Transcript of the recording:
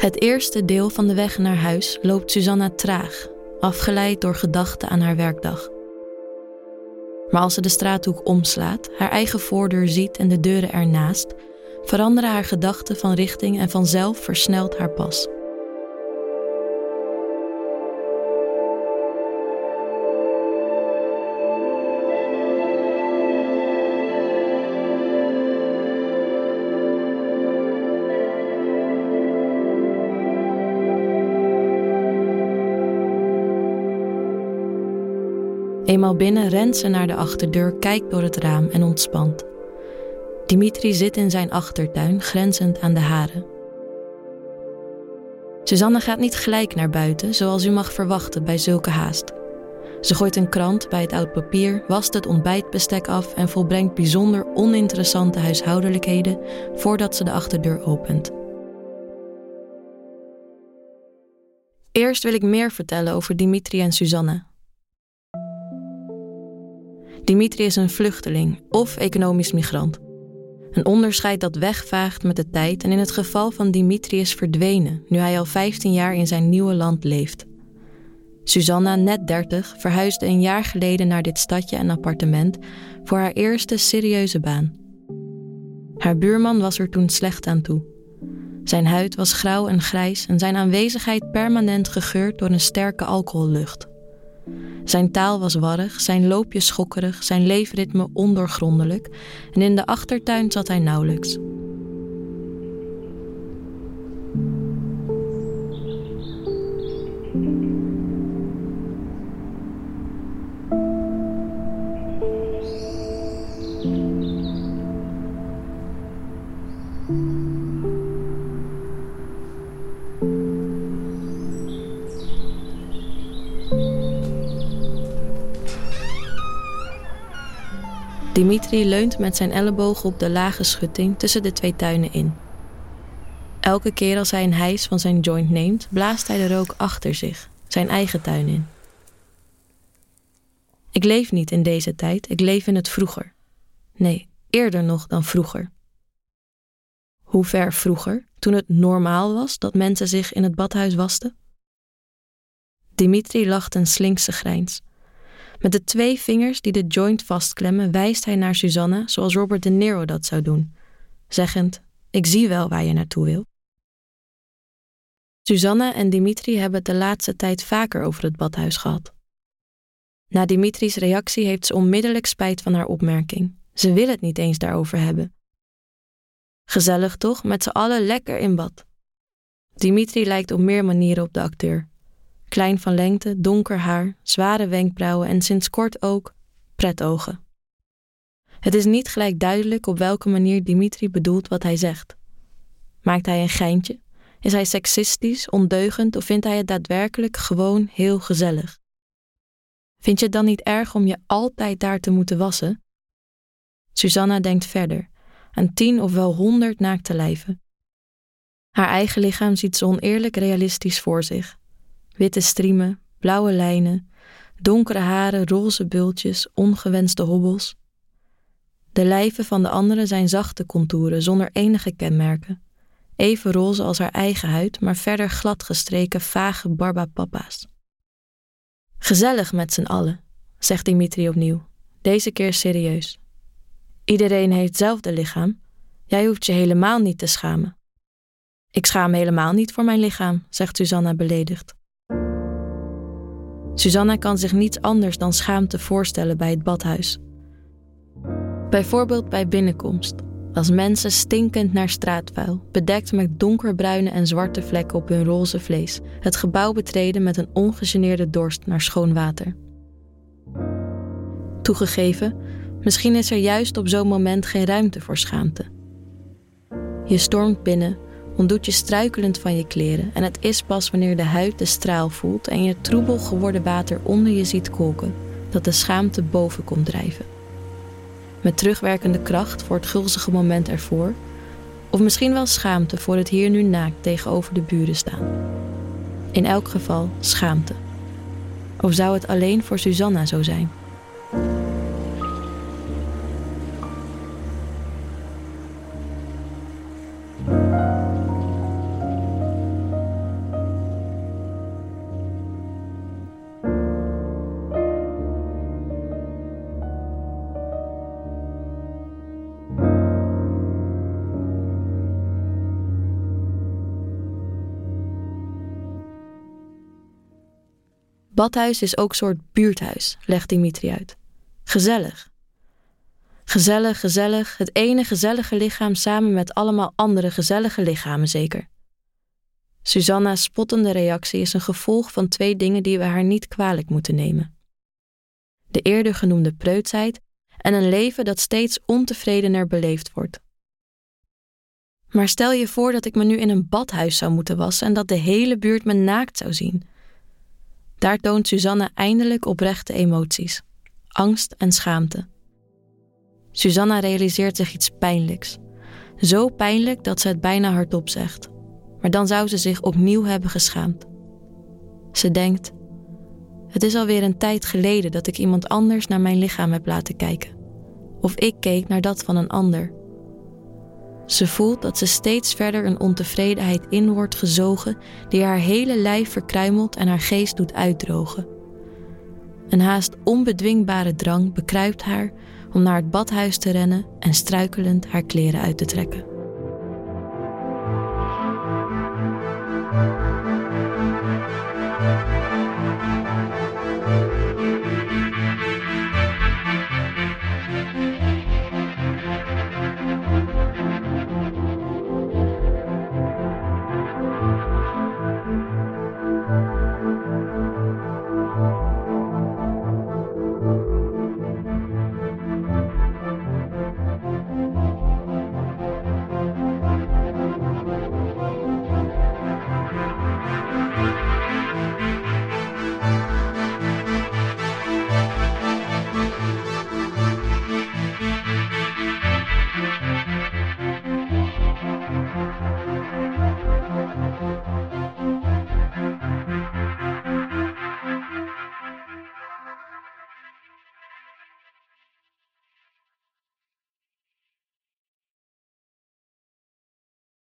Het eerste deel van de weg naar huis loopt Susanna traag, afgeleid door gedachten aan haar werkdag. Maar als ze de straathoek omslaat, haar eigen voordeur ziet en de deuren ernaast, veranderen haar gedachten van richting en vanzelf versnelt haar pas. Eenmaal binnen rent ze naar de achterdeur, kijkt door het raam en ontspant. Dimitri zit in zijn achtertuin, grenzend aan de haren. Susanne gaat niet gelijk naar buiten, zoals u mag verwachten bij zulke haast. Ze gooit een krant bij het oud papier, wast het ontbijtbestek af en volbrengt bijzonder oninteressante huishoudelijkheden voordat ze de achterdeur opent. Eerst wil ik meer vertellen over Dimitri en Susanne, Dimitri is een vluchteling of economisch migrant. Een onderscheid dat wegvaagt met de tijd en in het geval van Dimitri is verdwenen nu hij al 15 jaar in zijn nieuwe land leeft. Susanna, net 30, verhuisde een jaar geleden naar dit stadje en appartement voor haar eerste serieuze baan. Haar buurman was er toen slecht aan toe. Zijn huid was grauw en grijs en zijn aanwezigheid permanent gegeurd door een sterke alcohollucht. Zijn taal was warrig, zijn loopje schokkerig, zijn leefritme ondoorgrondelijk en in de achtertuin zat hij nauwelijks. Dimitri leunt met zijn ellebogen op de lage schutting tussen de twee tuinen in. Elke keer als hij een hijs van zijn joint neemt, blaast hij de rook achter zich, zijn eigen tuin in. Ik leef niet in deze tijd, ik leef in het vroeger. Nee, eerder nog dan vroeger. Hoe ver vroeger, toen het normaal was dat mensen zich in het badhuis wasten? Dimitri lacht een slinkse grijns. Met de twee vingers die de joint vastklemmen, wijst hij naar Susanna zoals Robert De Niro dat zou doen, zeggend: Ik zie wel waar je naartoe wil. Susanna en Dimitri hebben het de laatste tijd vaker over het badhuis gehad. Na Dimitri's reactie heeft ze onmiddellijk spijt van haar opmerking. Ze wil het niet eens daarover hebben. Gezellig toch, met z'n allen lekker in bad. Dimitri lijkt op meer manieren op de acteur. Klein van lengte, donker haar, zware wenkbrauwen en sinds kort ook pretogen. Het is niet gelijk duidelijk op welke manier Dimitri bedoelt wat hij zegt. Maakt hij een geintje? Is hij seksistisch, ondeugend of vindt hij het daadwerkelijk gewoon heel gezellig? Vind je het dan niet erg om je altijd daar te moeten wassen? Susanna denkt verder, aan tien of wel honderd naakte lijven. Haar eigen lichaam ziet ze oneerlijk realistisch voor zich, Witte striemen, blauwe lijnen, donkere haren, roze bultjes, ongewenste hobbels. De lijven van de anderen zijn zachte contouren zonder enige kenmerken. Even roze als haar eigen huid, maar verder glad gestreken vage barbapapa's. Gezellig met z'n allen, zegt Dimitri opnieuw, deze keer serieus. Iedereen heeft hetzelfde lichaam. Jij hoeft je helemaal niet te schamen. Ik schaam helemaal niet voor mijn lichaam, zegt Susanna beledigd. Susanna kan zich niets anders dan schaamte voorstellen bij het badhuis. Bijvoorbeeld bij binnenkomst, als mensen stinkend naar straatvuil, bedekt met donkerbruine en zwarte vlekken op hun roze vlees, het gebouw betreden met een ongegeneerde dorst naar schoon water. Toegegeven, misschien is er juist op zo'n moment geen ruimte voor schaamte. Je stormt binnen ontdoet je struikelend van je kleren en het is pas wanneer de huid de straal voelt en je troebel geworden water onder je ziet kolken, dat de schaamte boven komt drijven. Met terugwerkende kracht voor het gulzige moment ervoor, of misschien wel schaamte voor het hier nu naakt tegenover de buren staan. In elk geval schaamte. Of zou het alleen voor Susanna zo zijn? Badhuis is ook soort buurthuis, legt Dimitri uit. Gezellig. Gezellig, gezellig, het ene gezellige lichaam samen met allemaal andere gezellige lichamen zeker. Susanna's spottende reactie is een gevolg van twee dingen die we haar niet kwalijk moeten nemen. De eerder genoemde preutsheid en een leven dat steeds ontevredener beleefd wordt. Maar stel je voor dat ik me nu in een badhuis zou moeten wassen en dat de hele buurt me naakt zou zien. Daar toont Susanna eindelijk oprechte emoties: angst en schaamte. Susanna realiseert zich iets pijnlijks. Zo pijnlijk dat ze het bijna hardop zegt. Maar dan zou ze zich opnieuw hebben geschaamd. Ze denkt: Het is alweer een tijd geleden dat ik iemand anders naar mijn lichaam heb laten kijken. Of ik keek naar dat van een ander. Ze voelt dat ze steeds verder een ontevredenheid in wordt gezogen die haar hele lijf verkruimelt en haar geest doet uitdrogen. Een haast onbedwingbare drang bekruipt haar om naar het badhuis te rennen en struikelend haar kleren uit te trekken.